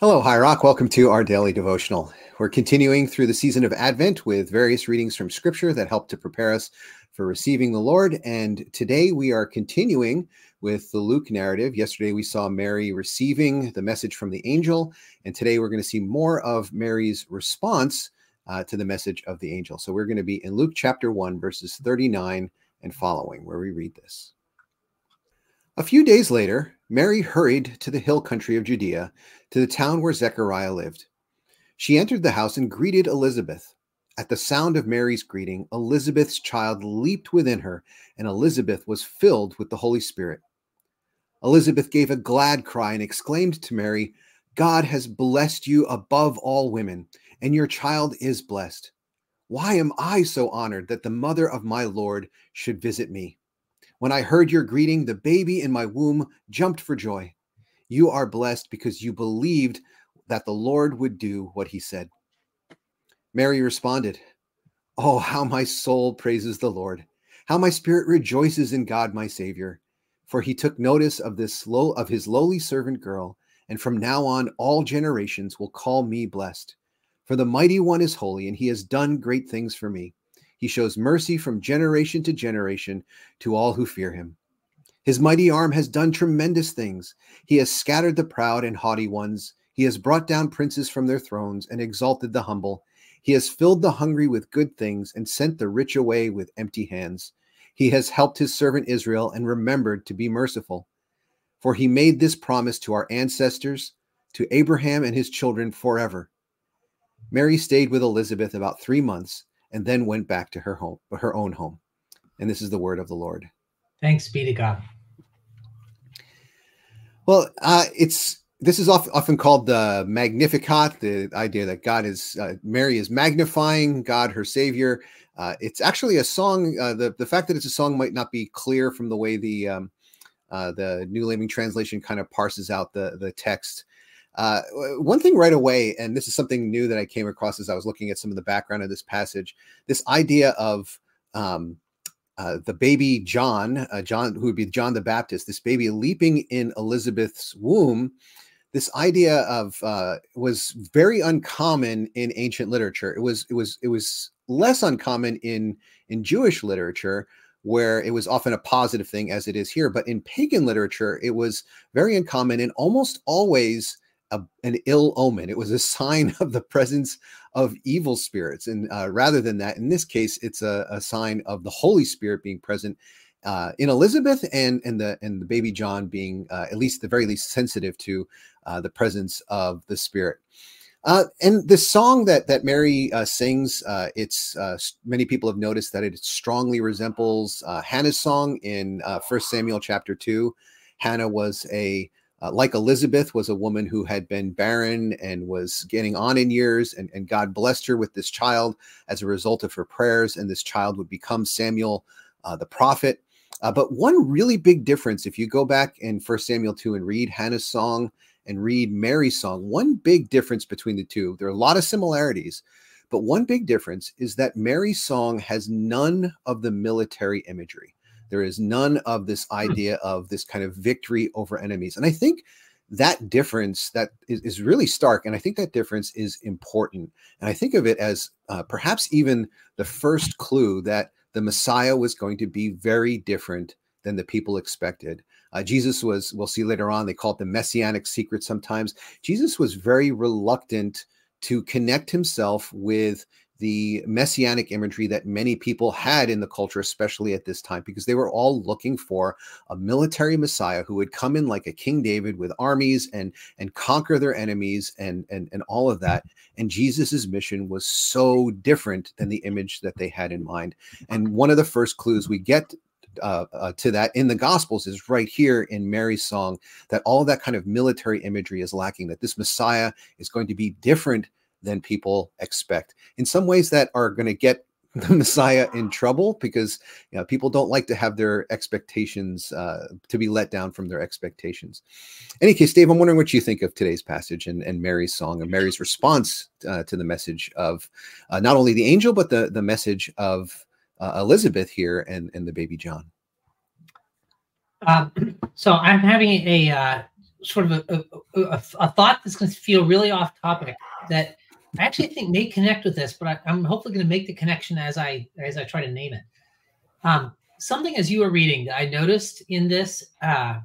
Hello, Highrock. Welcome to our daily devotional. We're continuing through the season of Advent with various readings from Scripture that help to prepare us for receiving the Lord. And today we are continuing with the Luke narrative. Yesterday we saw Mary receiving the message from the angel, and today we're going to see more of Mary's response uh, to the message of the angel. So we're going to be in Luke chapter 1, verses 39 and following, where we read this. A few days later, Mary hurried to the hill country of Judea, to the town where Zechariah lived. She entered the house and greeted Elizabeth. At the sound of Mary's greeting, Elizabeth's child leaped within her, and Elizabeth was filled with the Holy Spirit. Elizabeth gave a glad cry and exclaimed to Mary, God has blessed you above all women, and your child is blessed. Why am I so honored that the mother of my Lord should visit me? When I heard your greeting, the baby in my womb jumped for joy. You are blessed because you believed that the Lord would do what he said. Mary responded, Oh, how my soul praises the Lord, how my spirit rejoices in God my Savior, for he took notice of this low of his lowly servant girl, and from now on all generations will call me blessed. For the mighty one is holy, and he has done great things for me. He shows mercy from generation to generation to all who fear him. His mighty arm has done tremendous things. He has scattered the proud and haughty ones. He has brought down princes from their thrones and exalted the humble. He has filled the hungry with good things and sent the rich away with empty hands. He has helped his servant Israel and remembered to be merciful. For he made this promise to our ancestors, to Abraham and his children forever. Mary stayed with Elizabeth about three months and then went back to her home, her own home. And this is the word of the Lord. Thanks be to God. Well, uh, it's this is often called the Magnificat, the idea that God is uh, Mary is magnifying God, her Savior. Uh, it's actually a song. Uh, the the fact that it's a song might not be clear from the way the um, uh, the New Living Translation kind of parses out the the text. Uh, one thing right away, and this is something new that I came across as I was looking at some of the background of this passage, this idea of um, uh, the baby John, uh, John, who would be John the Baptist, this baby leaping in Elizabeth's womb. This idea of uh, was very uncommon in ancient literature. It was it was it was less uncommon in in Jewish literature, where it was often a positive thing, as it is here. But in pagan literature, it was very uncommon and almost always a, an ill omen. It was a sign of the presence of evil spirits. And uh, rather than that, in this case, it's a, a sign of the Holy Spirit being present uh, in Elizabeth and and the and the baby John being uh, at least the very least sensitive to uh, the presence of the Spirit. Uh, and the song that that Mary uh, sings, it's many people have noticed that it strongly resembles Hannah's song in First Samuel chapter two. Hannah was a uh, like Elizabeth was a woman who had been barren and was getting on in years, and, and God blessed her with this child as a result of her prayers, and this child would become Samuel uh, the prophet. Uh, but one really big difference, if you go back in First Samuel 2 and read Hannah's song and read Mary's song, one big difference between the two, there are a lot of similarities, but one big difference is that Mary's song has none of the military imagery. There is none of this hmm. idea of this kind of victory over enemies. And I think that difference that is, is really stark. And I think that difference is important. And I think of it as uh, perhaps even the first clue that the Messiah was going to be very different than the people expected. Uh, Jesus was, we'll see later on, they call it the messianic secret sometimes. Jesus was very reluctant to connect himself with the messianic imagery that many people had in the culture, especially at this time, because they were all looking for a military messiah who would come in like a King David with armies and and conquer their enemies and and and all of that. And Jesus's mission was so different than the image that they had in mind. And one of the first clues we get uh, uh, to that in the Gospels is right here in Mary's song that all that kind of military imagery is lacking, that this Messiah is going to be different than people expect in some ways that are going to get the Messiah in trouble because you know, people don't like to have their expectations uh, to be let down from their expectations. In any case, Dave, I'm wondering what you think of today's passage and, and Mary's song and Mary's response uh, to the message of uh, not only the angel but the the message of uh, Elizabeth here and and the baby John. Uh, so I'm having a uh, sort of a, a, a, a thought that's going to feel really off topic that I actually think may connect with this, but I, am hopefully going to make the connection as I as I try to name it. Um, something as you were reading that I noticed in this uh,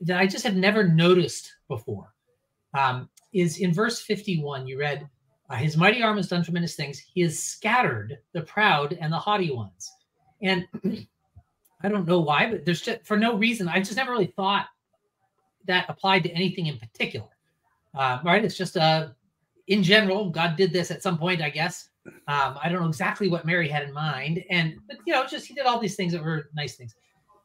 that I just have never noticed before um, is in verse 51. You read, uh, "His mighty arm has done tremendous things. He has scattered the proud and the haughty ones." And I don't know why, but there's just for no reason. I just never really thought that applied to anything in particular. Uh, right? It's just a in general, God did this at some point, I guess. Um, I don't know exactly what Mary had in mind, and but you know, just he did all these things that were nice things.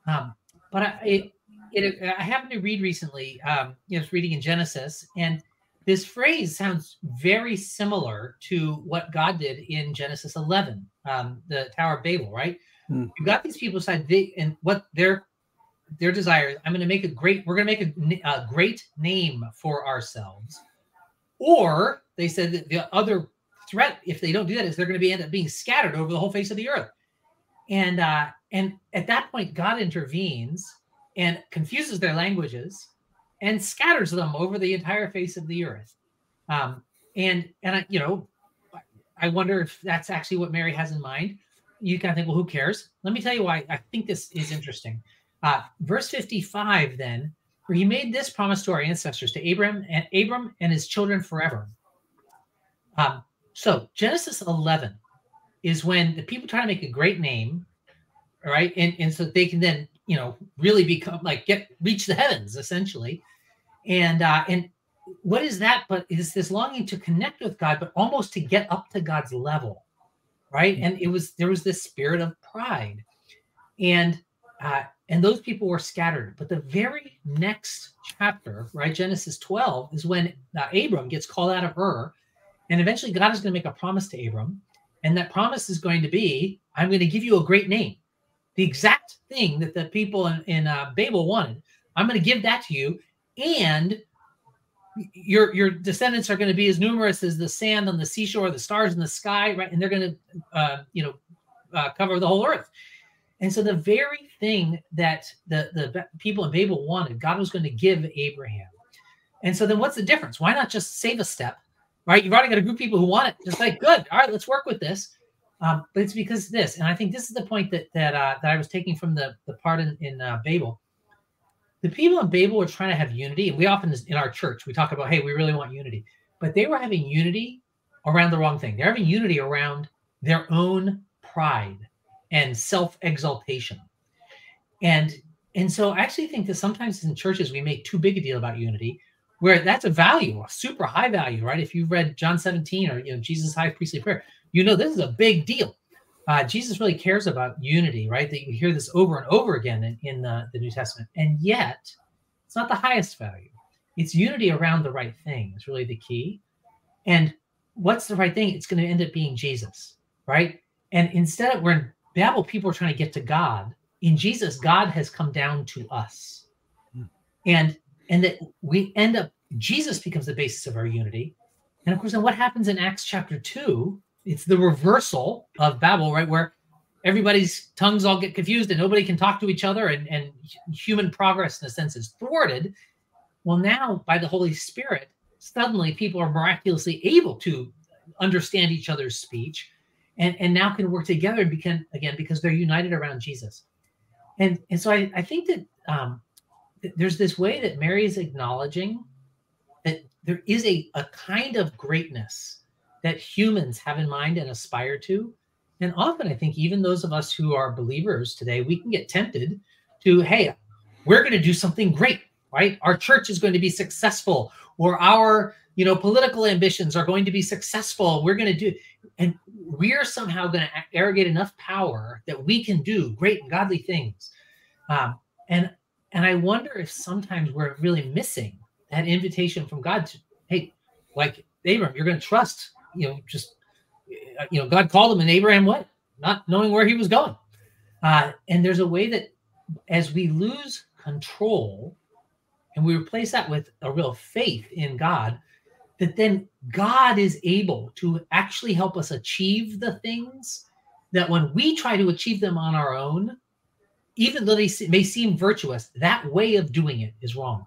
Um, but I, it, it, I happened to read recently. Um, you know, I was reading in Genesis, and this phrase sounds very similar to what God did in Genesis 11, um, the Tower of Babel. Right? Mm. You got these people side, they and what their their desire. I'm going to make a great. We're going to make a, a great name for ourselves, or they said that the other threat, if they don't do that, is they're going to be end up being scattered over the whole face of the earth. And uh, and at that point, God intervenes and confuses their languages and scatters them over the entire face of the earth. Um, and and I, you know, I wonder if that's actually what Mary has in mind. You kind of think, well, who cares? Let me tell you why I think this is interesting. Uh, verse 55, then, where he made this promise to our ancestors, to Abram and Abram and his children forever. Um, so Genesis 11 is when the people try to make a great name, right? And, and so they can then, you know, really become like get reach the heavens essentially. And uh, and what is that? But is this longing to connect with God, but almost to get up to God's level, right? And it was there was this spirit of pride, and uh, and those people were scattered. But the very next chapter, right, Genesis 12, is when uh, Abram gets called out of Ur and eventually, God is going to make a promise to Abram. And that promise is going to be I'm going to give you a great name. The exact thing that the people in, in uh, Babel wanted. I'm going to give that to you. And your your descendants are going to be as numerous as the sand on the seashore, the stars in the sky, right? And they're going to, uh, you know, uh, cover the whole earth. And so the very thing that the the people in Babel wanted, God was going to give Abraham. And so then, what's the difference? Why not just save a step right? You've already got a group of people who want it. Just like, good, all right, let's work with this. Um, but it's because this, and I think this is the point that that uh, that I was taking from the the part in, in uh, Babel. The people in Babel were trying to have unity, and we often in our church we talk about, hey, we really want unity, but they were having unity around the wrong thing. They're having unity around their own pride and self exaltation, and and so I actually think that sometimes in churches we make too big a deal about unity where that's a value, a super high value, right? If you've read John 17 or you know Jesus' high priestly prayer, you know this is a big deal. Uh, Jesus really cares about unity, right? That you hear this over and over again in, in the, the New Testament, and yet it's not the highest value. It's unity around the right thing is really the key. And what's the right thing? It's going to end up being Jesus, right? And instead of we're in Babel, people are trying to get to God. In Jesus, God has come down to us. Hmm. And and that we end up jesus becomes the basis of our unity. And of course then what happens in acts chapter 2 it's the reversal of babel right where everybody's tongues all get confused and nobody can talk to each other and, and human progress in a sense is thwarted. Well now by the holy spirit suddenly people are miraculously able to understand each other's speech and, and now can work together and become again because they're united around jesus. And and so i, I think that um, there's this way that Mary is acknowledging that there is a, a kind of greatness that humans have in mind and aspire to. And often, I think, even those of us who are believers today, we can get tempted to, hey, we're going to do something great, right? Our church is going to be successful, or our, you know, political ambitions are going to be successful. We're going to do, and we're somehow going to arrogate enough power that we can do great and godly things. Um, and and I wonder if sometimes we're really missing that invitation from God to, hey, like Abraham, you're going to trust, you know, just, uh, you know, God called him and Abraham what? Not knowing where he was going. Uh, and there's a way that as we lose control and we replace that with a real faith in God, that then God is able to actually help us achieve the things that when we try to achieve them on our own, even though they may seem virtuous, that way of doing it is wrong.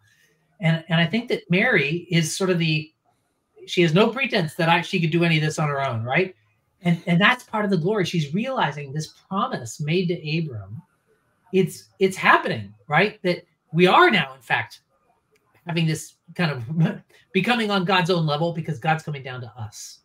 And and I think that Mary is sort of the she has no pretense that I, she could do any of this on her own, right? And and that's part of the glory. She's realizing this promise made to Abram. It's it's happening, right? That we are now, in fact, having this kind of becoming on God's own level because God's coming down to us.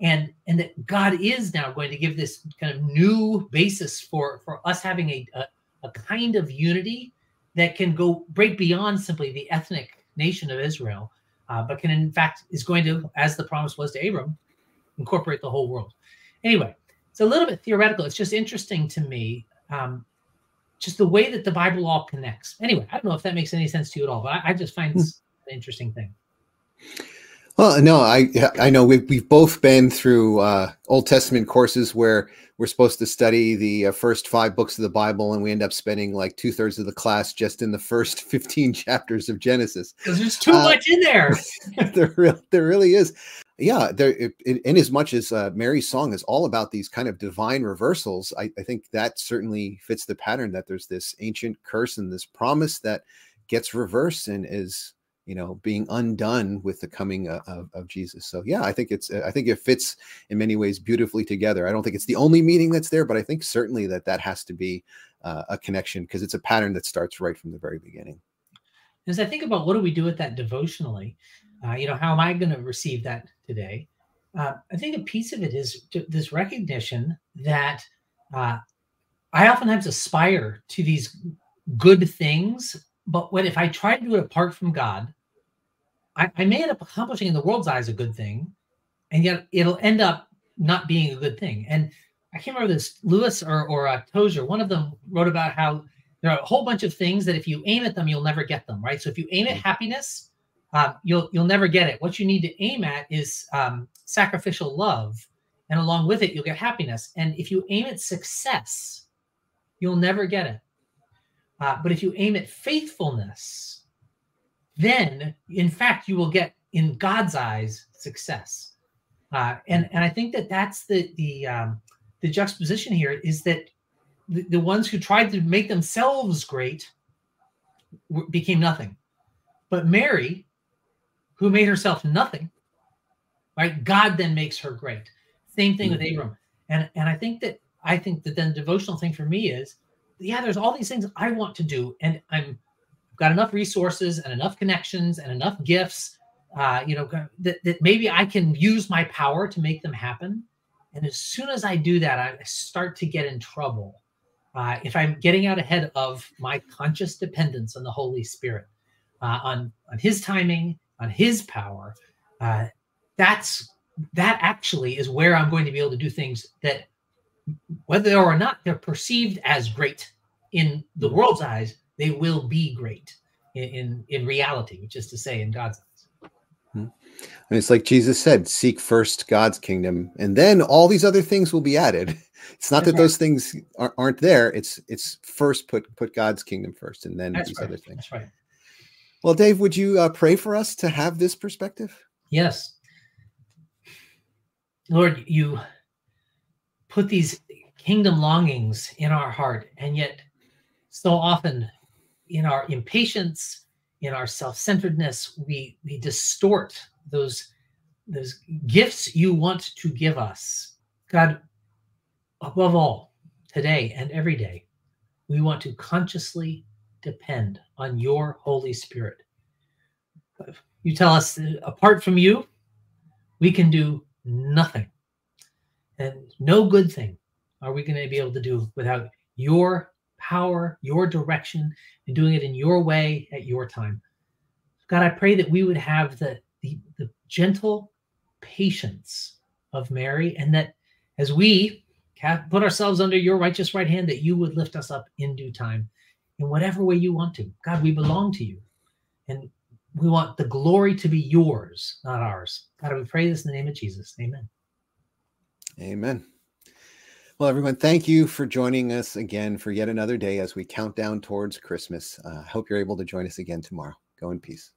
And and that God is now going to give this kind of new basis for for us having a, a, a kind of unity that can go break beyond simply the ethnic nation of Israel, uh, but can in fact is going to, as the promise was to Abram, incorporate the whole world. Anyway, it's a little bit theoretical. It's just interesting to me, um, just the way that the Bible all connects. Anyway, I don't know if that makes any sense to you at all, but I, I just find hmm. this an interesting thing. Well, no, I I know we've we've both been through uh, Old Testament courses where we're supposed to study the uh, first five books of the Bible, and we end up spending like two thirds of the class just in the first fifteen chapters of Genesis. Because there's too uh, much in there. there, really, there really is. Yeah, there. In, in as much as uh, Mary's song is all about these kind of divine reversals, I, I think that certainly fits the pattern. That there's this ancient curse and this promise that gets reversed and is you know being undone with the coming uh, of, of, jesus. So yeah i think it's i think it fits in many ways beautifully together. I don't think it's the only meaning that's there but i think certainly that that has to be uh, a connection because it's a pattern that starts right from the very beginning. As i think about what do we do with that devotionally uh, you know how am i going to receive that today? Uh, i think a piece of it is this recognition that uh, i oftentimes aspire to these good things but what if i try to do it apart from god I, I may end up accomplishing in the world's eyes a good thing, and yet it'll end up not being a good thing. And I can't remember this Lewis or or uh, Tozer. One of them wrote about how there are a whole bunch of things that if you aim at them, you'll never get them. Right. So if you aim at mm. happiness, um, you'll you'll never get it. What you need to aim at is um, sacrificial love, and along with it, you'll get happiness. And if you aim at success, you'll never get it. Uh, but if you aim at faithfulness, then in fact you will get in god's eyes success. Uh, and and i think that that's the the um, the juxtaposition here is that the, the ones who tried to make themselves great w- became nothing. But mary who made herself nothing right god then makes her great. Same thing mm-hmm. with abram. And and i think that i think that then the devotional thing for me is yeah there's all these things i want to do and i'm got enough resources and enough connections and enough gifts, uh, you know, that, that maybe I can use my power to make them happen. And as soon as I do that, I start to get in trouble. Uh, if I'm getting out ahead of my conscious dependence on the Holy Spirit, uh, on on His timing, on His power, uh, that's that actually is where I'm going to be able to do things that, whether or not they're perceived as great in the world's eyes, they will be great in, in, in reality, which is to say, in God's eyes. Hmm. And it's like Jesus said, seek first God's kingdom, and then all these other things will be added. It's not That's that right. those things aren't there. It's it's first put put God's kingdom first, and then That's these right. other things. That's right. Well, Dave, would you uh, pray for us to have this perspective? Yes. Lord, you put these kingdom longings in our heart, and yet so often in our impatience, in our self-centeredness, we we distort those those gifts you want to give us. God, above all, today and every day, we want to consciously depend on your Holy Spirit. You tell us apart from you, we can do nothing. And no good thing are we going to be able to do without your power, your direction, and doing it in your way at your time. God, I pray that we would have the, the, the gentle patience of Mary, and that as we put ourselves under your righteous right hand, that you would lift us up in due time in whatever way you want to. God, we belong to you. And we want the glory to be yours, not ours. God, we pray this in the name of Jesus. Amen. Amen. Well, everyone, thank you for joining us again for yet another day as we count down towards Christmas. I uh, hope you're able to join us again tomorrow. Go in peace.